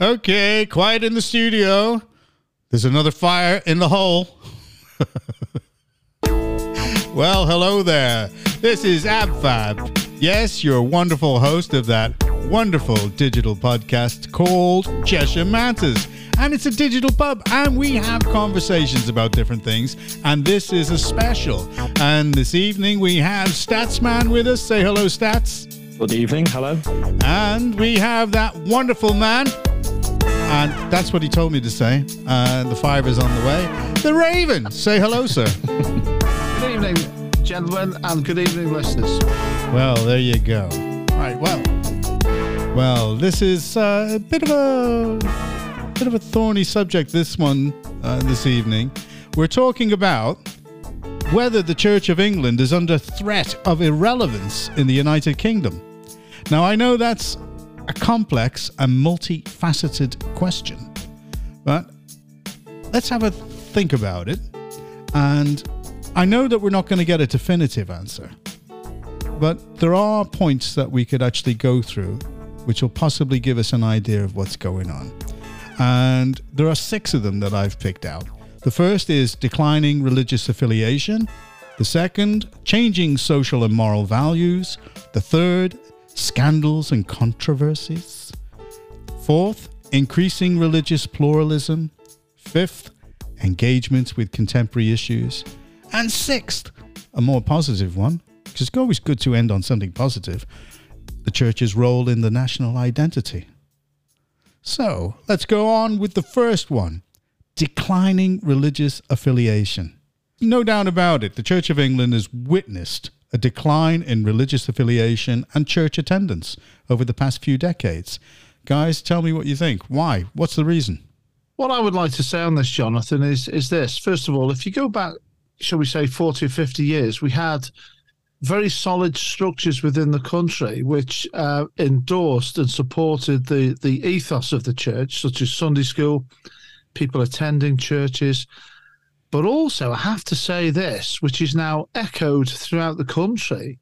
Okay, quiet in the studio. There's another fire in the hole. well, hello there. This is AbFab. Yes, your wonderful host of that wonderful digital podcast called Cheshire Matters. And it's a digital pub, and we have conversations about different things. And this is a special. And this evening we have Statsman with us. Say hello, Stats. Good evening. Hello. And we have that wonderful man. And that's what he told me to say. Uh, the five is on the way. The Raven. Say hello, sir. good evening, gentlemen, and good evening, listeners. Well, there you go. Right. Well, well, this is uh, a bit of a bit of a thorny subject. This one uh, this evening, we're talking about whether the Church of England is under threat of irrelevance in the United Kingdom. Now, I know that's a complex and multifaceted question, but let's have a think about it. And I know that we're not going to get a definitive answer, but there are points that we could actually go through which will possibly give us an idea of what's going on. And there are six of them that I've picked out. The first is declining religious affiliation. The second, changing social and moral values. The third, scandals and controversies. Fourth, increasing religious pluralism. Fifth, engagement with contemporary issues. And sixth, a more positive one, because it's always good to end on something positive the church's role in the national identity. So let's go on with the first one declining religious affiliation. No doubt about it, the Church of England has witnessed a decline in religious affiliation and church attendance over the past few decades. Guys, tell me what you think. Why? What's the reason? What I would like to say on this, Jonathan, is is this. First of all, if you go back, shall we say, 40 or 50 years, we had very solid structures within the country which uh, endorsed and supported the, the ethos of the church, such as Sunday school, people attending churches. But also, I have to say this, which is now echoed throughout the country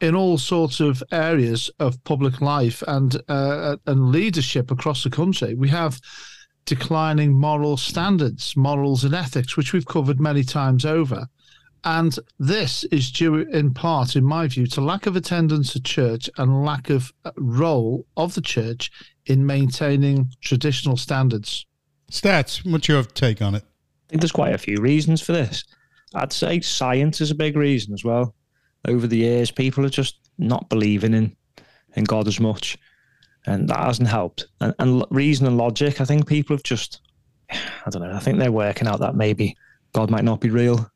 in all sorts of areas of public life and uh, and leadership across the country. We have declining moral standards, morals, and ethics, which we've covered many times over. And this is due in part, in my view, to lack of attendance at church and lack of uh, role of the church in maintaining traditional standards. Stats, what's your take on it? I think there's quite a few reasons for this. I'd say science is a big reason as well. Over the years, people are just not believing in in God as much, and that hasn't helped. And, and reason and logic, I think people have just, I don't know, I think they're working out that maybe God might not be real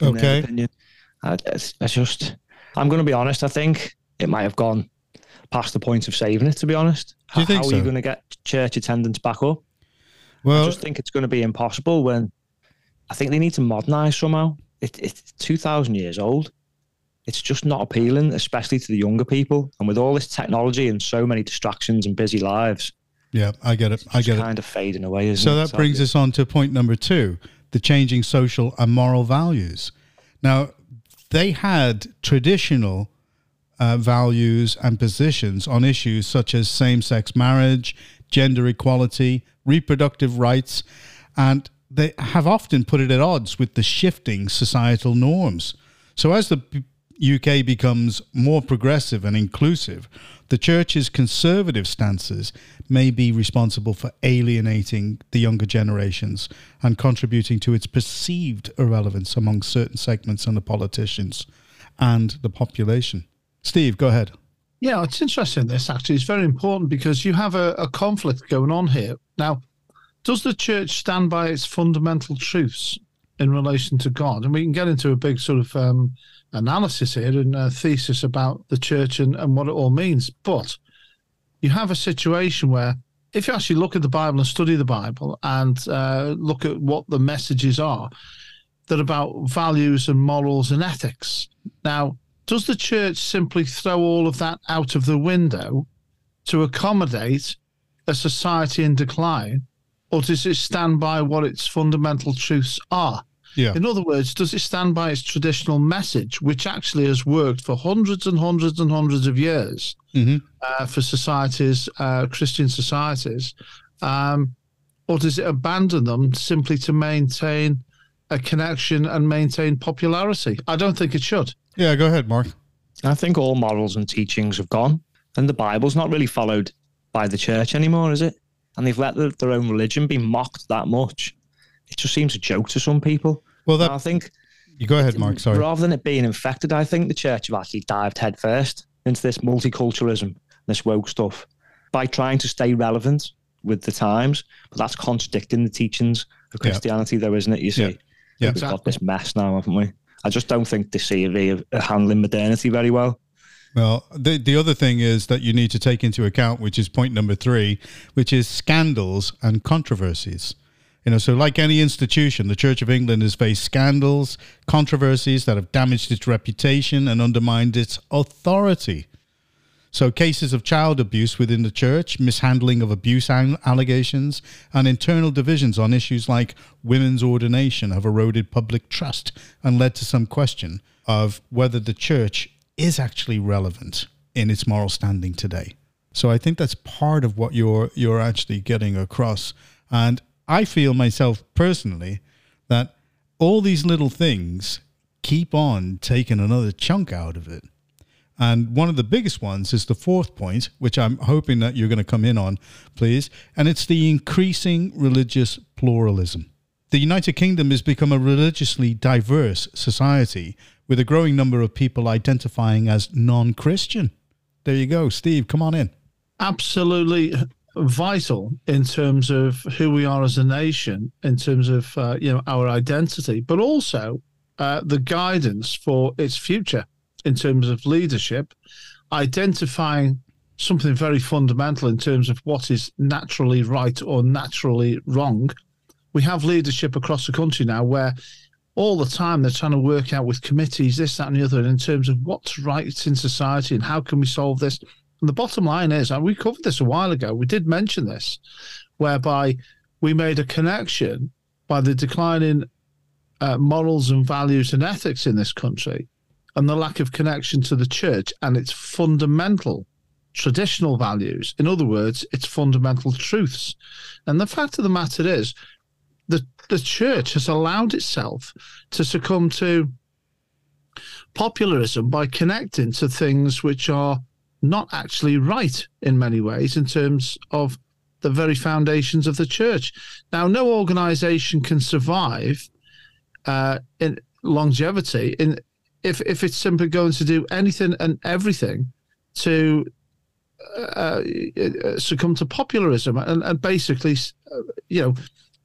Okay. it's, it's just, I'm going to be honest. I think it might have gone past the point of saving it. To be honest, Do you how, think how so? are you going to get church attendance back up? Well, I just think it's going to be impossible. When I think they need to modernise somehow. It, it's two thousand years old. It's just not appealing, especially to the younger people. And with all this technology and so many distractions and busy lives, yeah, I get it. I get it. kind of fading away. Isn't So it? that brings us on to point number two the changing social and moral values. Now, they had traditional uh, values and positions on issues such as same sex marriage, gender equality, reproductive rights, and they have often put it at odds with the shifting societal norms. So, as the UK becomes more progressive and inclusive, the church's conservative stances may be responsible for alienating the younger generations and contributing to its perceived irrelevance among certain segments and the politicians and the population. Steve, go ahead. Yeah, it's interesting. This actually is very important because you have a, a conflict going on here. Now, does the church stand by its fundamental truths in relation to God? And we can get into a big sort of um, analysis here and a thesis about the church and, and what it all means. But you have a situation where if you actually look at the Bible and study the Bible and uh, look at what the messages are, they're about values and morals and ethics. Now, does the church simply throw all of that out of the window to accommodate a society in decline, or does it stand by what its fundamental truths are? Yeah. In other words, does it stand by its traditional message, which actually has worked for hundreds and hundreds and hundreds of years Mhm. uh, for societies, uh, Christian societies, um, or does it abandon them simply to maintain a connection and maintain popularity? I don't think it should. Yeah, go ahead, Mark. I think all morals and teachings have gone, and the Bible's not really followed by the church anymore, is it? And they've let the, their own religion be mocked that much. It just seems a joke to some people. Well, that I think you go ahead, Mark. Sorry. rather than it being infected, I think the church have actually dived headfirst into this multiculturalism, this woke stuff, by trying to stay relevant with the times. But that's contradicting the teachings of Yeah. Christianity, though, isn't it? You see, Yeah. Yeah. we've got this mess now, haven't we? I just don't think the CV are uh, handling modernity very well. Well, the the other thing is that you need to take into account, which is point number three, which is scandals and controversies. You know, so like any institution, the Church of England has faced scandals, controversies that have damaged its reputation and undermined its authority. So, cases of child abuse within the church, mishandling of abuse allegations, and internal divisions on issues like women's ordination have eroded public trust and led to some question of whether the church is actually relevant in its moral standing today. So, I think that's part of what you're you're actually getting across. And I feel myself personally that all these little things keep on taking another chunk out of it. And one of the biggest ones is the fourth point, which I'm hoping that you're going to come in on, please. And it's the increasing religious pluralism. The United Kingdom has become a religiously diverse society with a growing number of people identifying as non Christian. There you go. Steve, come on in. absolutely vital in terms of who we are as a nation, in terms of uh, you know our identity, but also uh, the guidance for its future in terms of leadership, identifying something very fundamental in terms of what is naturally right or naturally wrong. We have leadership across the country now where all the time they're trying to work out with committees this, that, and the other in terms of what's right in society and how can we solve this. And the bottom line is, and we covered this a while ago, we did mention this, whereby we made a connection by the decline in uh, morals and values and ethics in this country and the lack of connection to the church and its fundamental traditional values. In other words, its fundamental truths. And the fact of the matter is, the, the church has allowed itself to succumb to popularism by connecting to things which are not actually right in many ways in terms of the very foundations of the church. Now, no organization can survive uh, in longevity in if if it's simply going to do anything and everything to uh, uh, succumb to popularism and, and basically, uh, you know,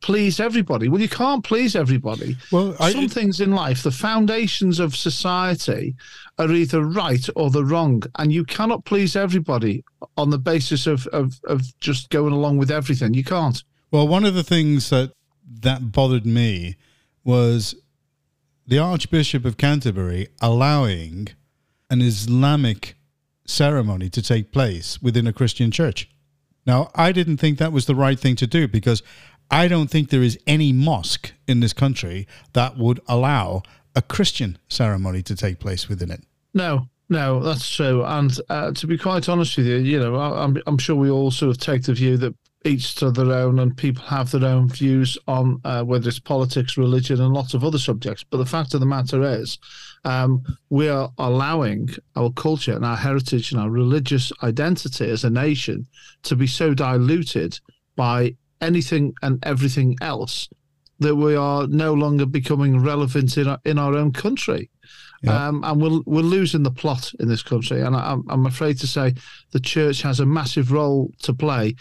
please everybody. Well, you can't please everybody. Well, I, Some things in life, the foundations of society are either right or the wrong, and you cannot please everybody on the basis of, of, of just going along with everything. You can't. Well, one of the things that that bothered me was the Archbishop of Canterbury allowing an Islamic ceremony to take place within a Christian church. Now, I didn't think that was the right thing to do because I don't think there is any mosque in this country that would allow a Christian ceremony to take place within it. No, no, that's true. And uh, to be quite honest with you, you know, I, I'm I'm sure we all sort of take the view that each to their own, and people have their own views on uh, whether it's politics, religion, and lots of other subjects. But the fact of the matter is, um, we are allowing our culture and our heritage and our religious identity as a nation to be so diluted by anything and everything else that we are no longer becoming relevant in our, in our own country. Yeah. Um, and we're, we're losing the plot in this country. And I, I'm afraid to say the church has a massive role to play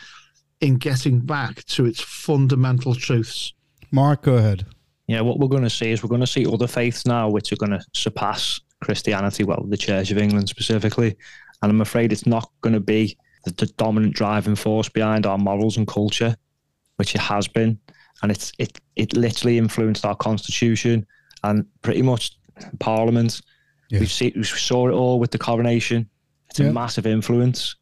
in getting back to its fundamental truths. Mark, go ahead. Yeah, what we're going to see is we're going to see other faiths now which are going to surpass Christianity, well, the Church of England specifically. And I'm afraid it's not going to be the, the dominant driving force behind our morals and culture, which it has been. And it's it it literally influenced our constitution and pretty much Parliament. Yeah. We've seen we saw it all with the coronation. It's Yeah. a massive influence,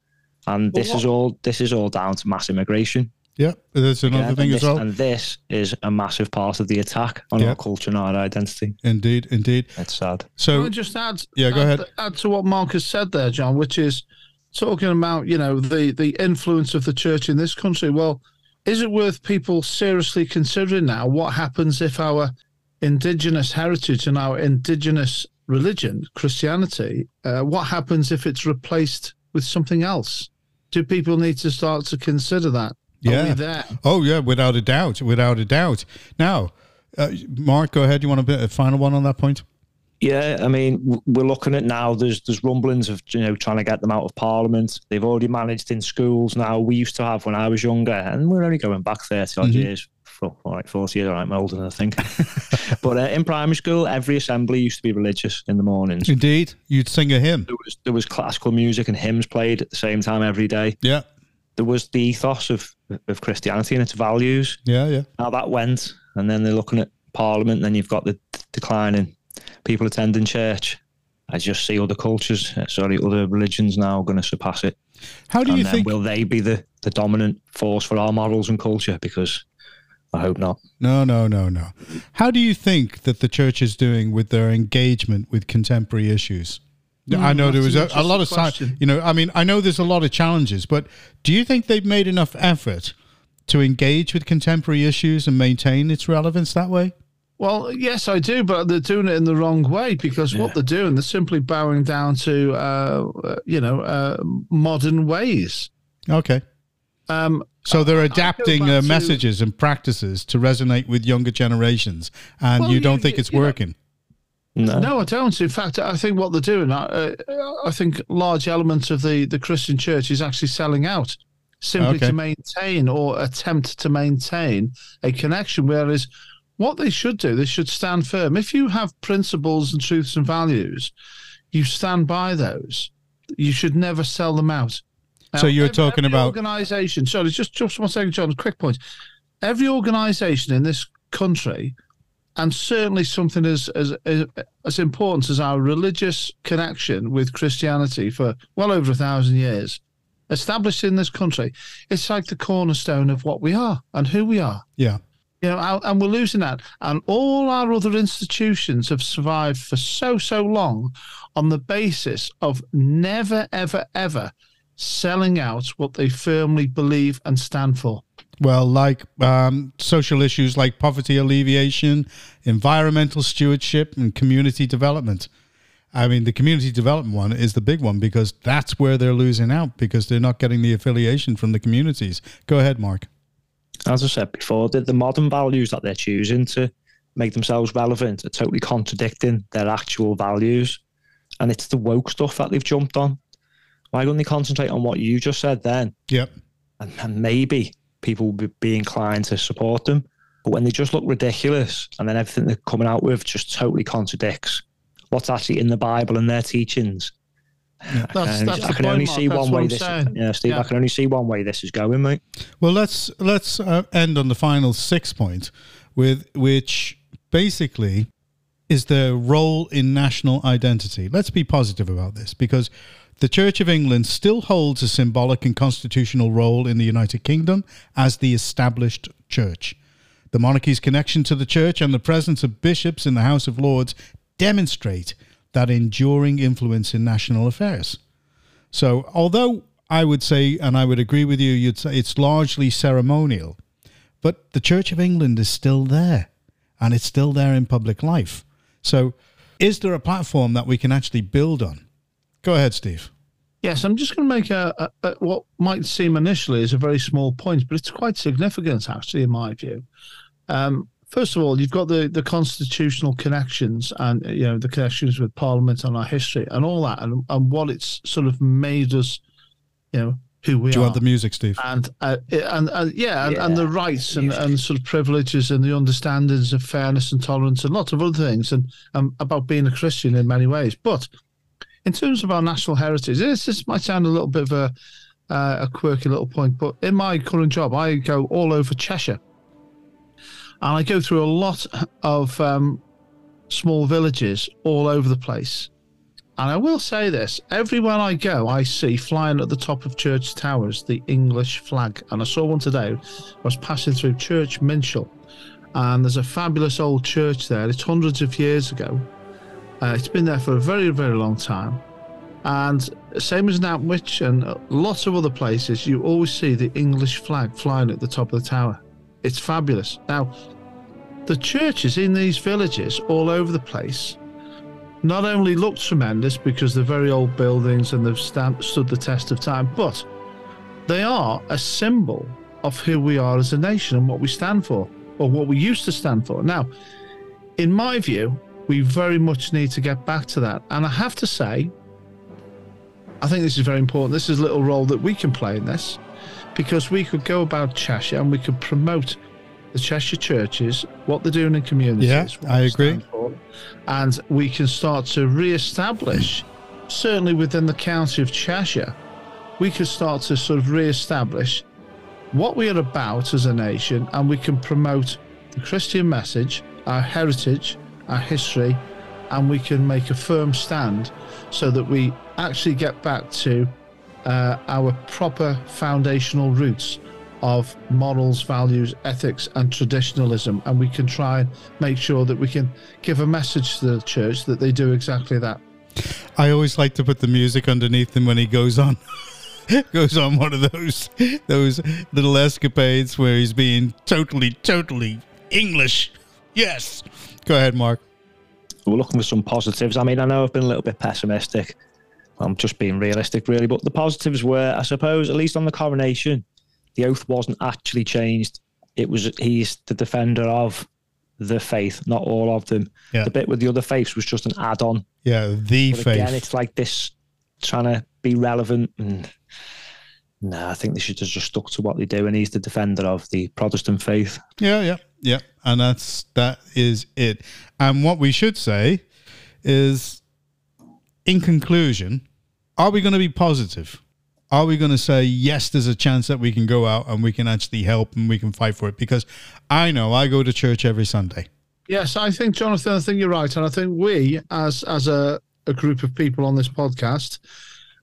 and Well, this is all this is all down to mass immigration. Yeah, that's another Yeah, thing and as this, well. And this is a massive part of the attack on Yeah. our culture and our identity. Indeed, indeed. It's sad. Can So I just add? Yeah, go add, ahead. Add to what Marcus said there, John, which is talking about you know the the influence of the church in this country. Well, is it worth people seriously considering now what happens if our indigenous heritage and our indigenous religion, Christianity, uh, what happens if it's replaced with something else? Do people need to start to consider that? Are Yeah. we there? Oh yeah, without a doubt, without a doubt. Now, uh, Mark, go ahead. You want a, bit, a final one on that point? Yeah, I mean, we're looking at now. There's there's rumblings of you know trying to get them out of Parliament. They've already managed in schools now. We used to have when I was younger, and we're only going back thirty odd Mhm. years. For, all right, forty years. All right, I'm older than I think. but uh, in primary school, every assembly used to be religious in the mornings. Indeed, you'd sing a hymn. There was there was classical music and hymns played at the same time every day. Yeah, There was the ethos of of Christianity and its values. yeah, yeah. How that went, and then they're looking at Parliament. And then you've got the declining people attending church. I just see other cultures, uh, sorry, other religions now going to surpass it. How do and you then think? will they be the, the dominant force for our morals and culture? Because I hope not. No, no, no, no. How do you think that the church is doing with their engagement with contemporary issues? Yeah, I know there was a, a lot of si- question. you know. I mean, I know there's a lot of challenges, but do you think they've made enough effort to engage with contemporary issues and maintain its relevance that way? Well, yes, I do, but they're doing it in the wrong way because what they're doing, they're simply bowing down to, uh, uh, you know, uh, modern ways. Okay. Um, So they're adapting back uh, to- messages and practices to resonate with younger generations, and Well, you don't you- think it's you know- working. No. no, I don't. In fact, I think what they're doing, uh, uh, I think large elements of the, the Christian church is actually selling out simply Okay. to maintain or attempt to maintain a connection. Whereas what they should do, they should stand firm. If you have principles and truths and values, you stand by those. You should never sell them out. So you're talking about- organization. Sorry, just just one second, John. Quick point. Every organization in this country, and certainly something as as as, as important as our religious connection with Christianity for well over a thousand years, established in this country, it's like the cornerstone of what we are and who we are. Yeah. You know, and we're losing that. And all our other institutions have survived for so, so long on the basis of never, ever, ever selling out what they firmly believe and stand for. Well, like um, social issues like poverty alleviation, environmental stewardship, and community development. I mean, the community development one is the big one because that's where they're losing out because they're not getting the affiliation from the communities. Go ahead, Mark. As I said before, the, the modern values that they're choosing to make themselves relevant are totally contradicting their actual values. And it's the woke stuff that they've jumped on. Why don't they concentrate on what you just said then? Yep. And, and maybe people will be, be inclined to support them. But when they just look ridiculous and then everything they're coming out with just totally contradicts what's actually in the Bible and their teachings. I That's- can, that's I can only point, see That's one way I'm this saying. yeah, Steve, I can only see one way this is going, mate. Well, let's let's uh, end on the final six point, with which basically is the role in national identity. Let's be positive about this because the Church of England still holds a symbolic and constitutional role in the United Kingdom as the established church. The monarchy's connection to the church and the presence of bishops in the House of Lords demonstrate that enduring influence in national affairs. So, although I would say, and I would agree with you, you'd say it's largely ceremonial, but the Church of England is still there, and it's still there in public life. So, is there a platform that we can actually build on? Go ahead, Steve. Yes, I'm just going to make a, a, a what might seem initially is a very small point, but it's quite significant, actually, in my view. Um, first of all, you've got the, the constitutional connections and you know the connections with Parliament and our history and all that, and, and what it's sort of made us, you know, who we are. Do you are. want the music, Steve? and uh, and uh, yeah, and, and the rights and, and sort of privileges and the understandings of fairness and tolerance and lots of other things and um, about being a Christian in many ways. But in terms of our national heritage, this, might sound a little bit of a uh, a quirky little point, but in my current job, I go all over Cheshire, and I go through a lot of um, small villages all over the place. And I will say this everywhere I go, I see flying at the top of church towers the English flag. And I saw one today. I was passing through Church Minshull, and there's a fabulous old church there. It's hundreds of years ago. Uh, it's been there for a very, very long time. And same as Nantwich and lots of other places, you always see the English flag flying at the top of the tower. It's fabulous. Now, the churches in these villages all over the place not only look tremendous because they're very old buildings and they've stand, stood the test of time, but they are a symbol of who we are as a nation and what we stand for, or what we used to stand for. Now, in my view, we very much need to get back to that. And I have to say, I think this is very important. This is a little role that we can play in this because we could go about Cheshire and we could promote the Cheshire churches, what they're doing in communities. Yeah, I agree. For, and we can start to re-establish, certainly within the county of Cheshire, we could start to sort of re-establish what we are about as a nation, and we can promote the Christian message, our heritage, our history, and we can make a firm stand so that we actually get back to uh, our proper foundational roots of morals, values, ethics, and traditionalism. And we can try and make sure that we can give a message to the church that they do exactly that. I always like to put the music underneath him when he goes on. goes on one of those those little escapades where he's being totally, totally English. Yes. Go ahead, Mark. We're looking for some positives. I mean, I know I've been a little bit pessimistic. I'm just being realistic, really. But the positives were, I suppose, at least on the coronation, the oath wasn't actually changed. It was he's the defender of the faith, not all of them. Yeah. The bit with the other faiths was just an add-on. Yeah, the But faith. again, it's like this trying to be relevant and. No, I think they should have just stuck to what they do, and he's the defender of the Protestant faith. Yeah, yeah, yeah. And that's that is it. And what we should say is in conclusion, are we going to be positive? Are we going to say yes there's a chance that we can go out and we can actually help and we can fight for it because I know I go to church every Sunday. Yes, I think Jonathan, I think you're right, and I think we, as as a, a group of people on this podcast,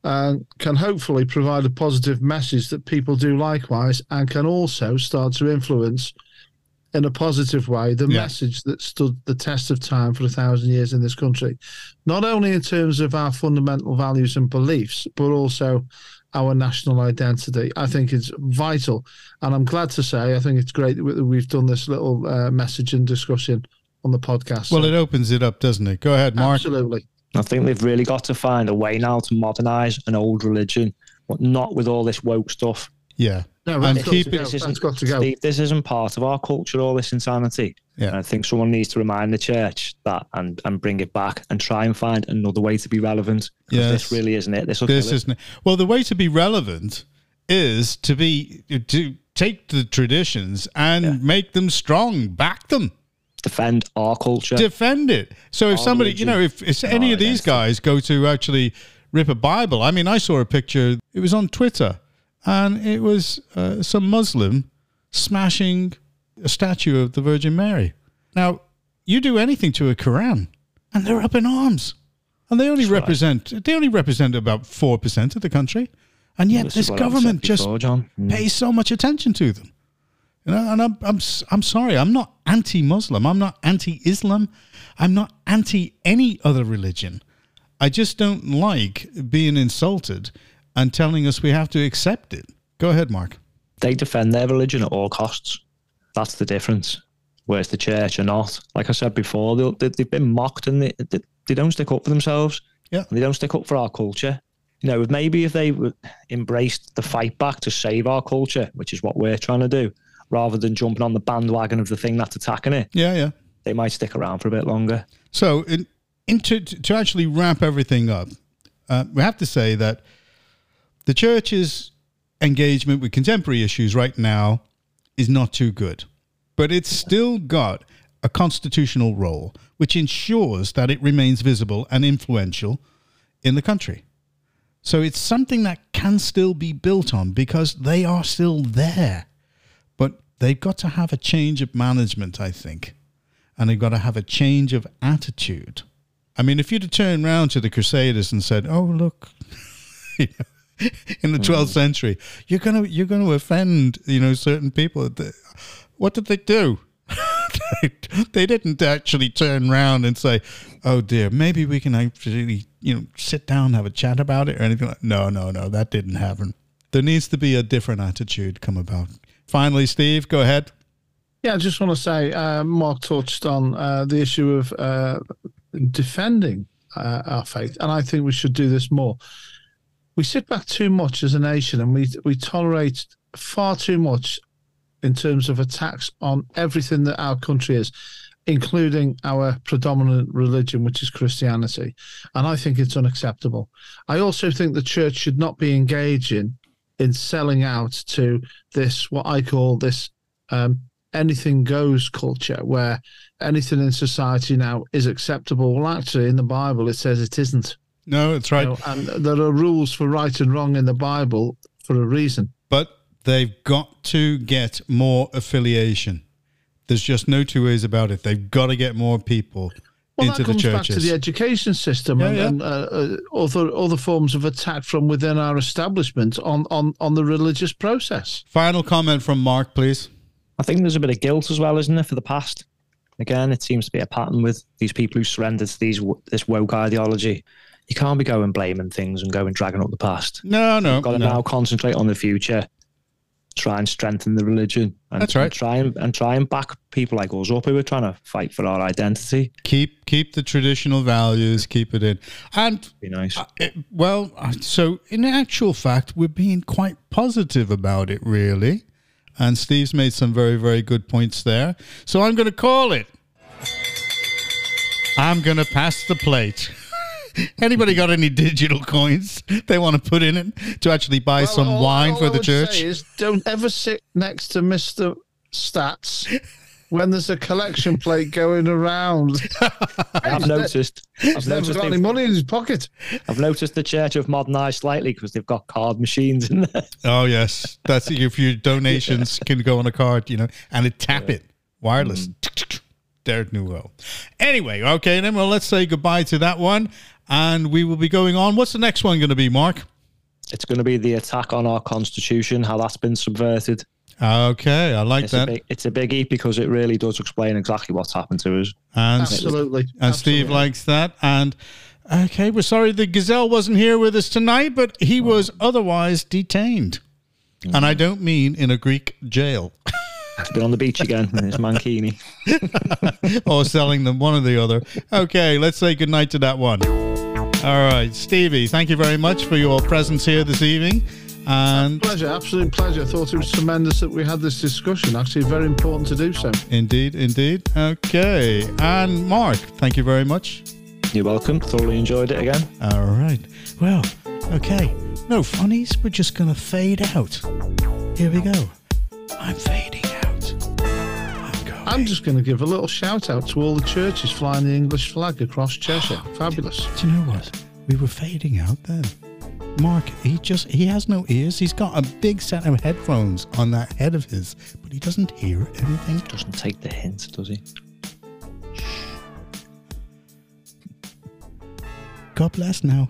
uh, can hopefully provide a positive message that people do likewise, and can also start to influence in a positive way the Yeah. message that stood the test of time for a thousand years in this country, not only in terms of our fundamental values and beliefs, but also our national identity. I think it's vital, and I'm glad to say I think it's great that we- we've done this little uh, message and discussion on the podcast. Well, So, it opens it up, doesn't it? Go ahead, Mark. absolutely. I think they've really got to find a way now to modernize an old religion, but not with all this woke stuff. Yeah. No, And keep it- This isn't, got to go. Steve, this isn't part of our culture, all this insanity. Yeah. And I think someone needs to remind the church that and, and bring it back and try and find another way to be relevant. Yes. This really isn't it. This will This kill it. isn't well. The way to be relevant is to be to take the traditions and Yeah. make them strong, back them, defend our culture. defend it. So if Our somebody, you know, if, if any oh, of these identity. guys go to actually rip a Bible, I mean, I saw a picture. It was on Twitter, and it was uh, some Muslim smashing a statue of the Virgin Mary. Now, you do anything to a Quran, and they're up in arms, and they only That's right. represent they only represent about four percent of the country, and yet This this, is what I've government just before, John. Mm. pays so much attention to them. You know, and I'm I'm I'm sorry, I'm not anti-Muslim. I'm not anti-Islam. I'm not anti any other religion. I just don't like being insulted and telling us we have to accept it. Go ahead, Mark. They defend their religion at all costs. That's the difference. Whereas the church are not. Like I said before, they, they've been mocked and they, they, they don't stick up for themselves. Yeah. They don't stick up for our culture. You know, maybe if they embraced the fight back to save our culture, which is what we're trying to do, rather than jumping on the bandwagon of the thing that's attacking it, Yeah, yeah. they might stick around for a bit longer. So, in, in to, to actually wrap everything up, uh, we have to say that the church's engagement with contemporary issues right now is not too good, but it's still got a constitutional role which ensures that it remains visible and influential in the country. So it's something that can still be built on because they are still there. But they've got to have a change of management, I think and they've got to have a change of attitude. I mean, if you'd have turned round to the Crusaders and said, "Oh, look," in the 12th century, you're gonna you're gonna offend you know certain people. What did they do? they, they didn't actually turn around and say, "Oh dear, maybe we can actually you know sit down and have a chat about it" or anything. like No, no, no, that didn't happen. There needs to be a different attitude come about. Finally, Steve, go ahead. Yeah, I just want to say, uh, Mark touched on uh, the issue of uh, defending uh, our faith, and I think we should do this more. We sit back too much as a nation, and we we tolerate far too much in terms of attacks on everything that our country is, including our predominant religion, which is Christianity. And I think it's unacceptable. I also think the church should not be engaging in selling out to this, what I call this um, anything goes culture, where anything in society now is acceptable. Well, actually, in the Bible, it says it isn't. No, it's right. You know, and there are rules for right and wrong in the Bible for a reason. but they've got to get more affiliation. There's just no two ways about it. They've got to get more people Well, into that the comes back to the education system Yeah, and, yeah. and uh, uh, other other forms of attack from within our establishment on, on, on the religious process. Final comment from Mark, please. I think there's a bit of guilt as well, isn't there, for the past? Again, it seems to be a pattern with these people who surrender to these this woke ideology. You can't be going blaming things and going dragging up the past. No, no, You've got to no. now concentrate on the future, try and strengthen the religion, and, That's right. and try and, and try and back people like us up who are trying to fight for our identity. keep keep the traditional values, keep it in, and Be nice. it, well, uh, so in actual fact, we're being quite positive about it, really. And Steve's made some very, very good points there. So I'm going to call it. I'm going to pass the plate. Anybody got any digital coins they want to put in it to actually buy some all- wine all for I the would say church? is don't ever sit next to Mister Stats when there's a collection plate going around. I've noticed. I've He's never noticed, got any money in his pocket. I've noticed the church have modernised slightly because they've got card machines in there. Oh yes, that's if your donations can go on a card, you know, and it tap it wireless. Mm. Derek Nouveau. Anyway, okay, then well, let's say goodbye to that one, and we will be going on. What's the next one going to be, Mark? It's going to be the attack on our constitution, how that's been subverted. Okay, I like It's a, that. big, it's a biggie because it really does explain exactly what's happened to us. And Absolutely. and Steve likes that. And okay, we're sorry the gazelle wasn't here with us tonight, but he was otherwise detained, and I mm. don't mean in a Greek jail. He's been on the beach again in his mankini. or selling them, one or the other. Okay, let's say goodnight to that one. All right, Stevie, thank you very much for your presence here this evening. And Pleasure, absolute pleasure. I thought it was tremendous that we had this discussion. Actually, very important to do so. indeed, indeed. Okay. And Mark, thank you very much. You're welcome. Thoroughly enjoyed it again. All right. Well, okay. No funnies. We're just going to fade out. Here we go. I'm fading out. I'm going. I'm just going to give a little shout out to all the churches flying the English flag across Cheshire. Fabulous. Do you know what? We were fading out then. Mark, he just he has no ears. He's got a big set of headphones on that head of his, but he doesn't hear anything. Doesn't take the hint, does he? God bless now.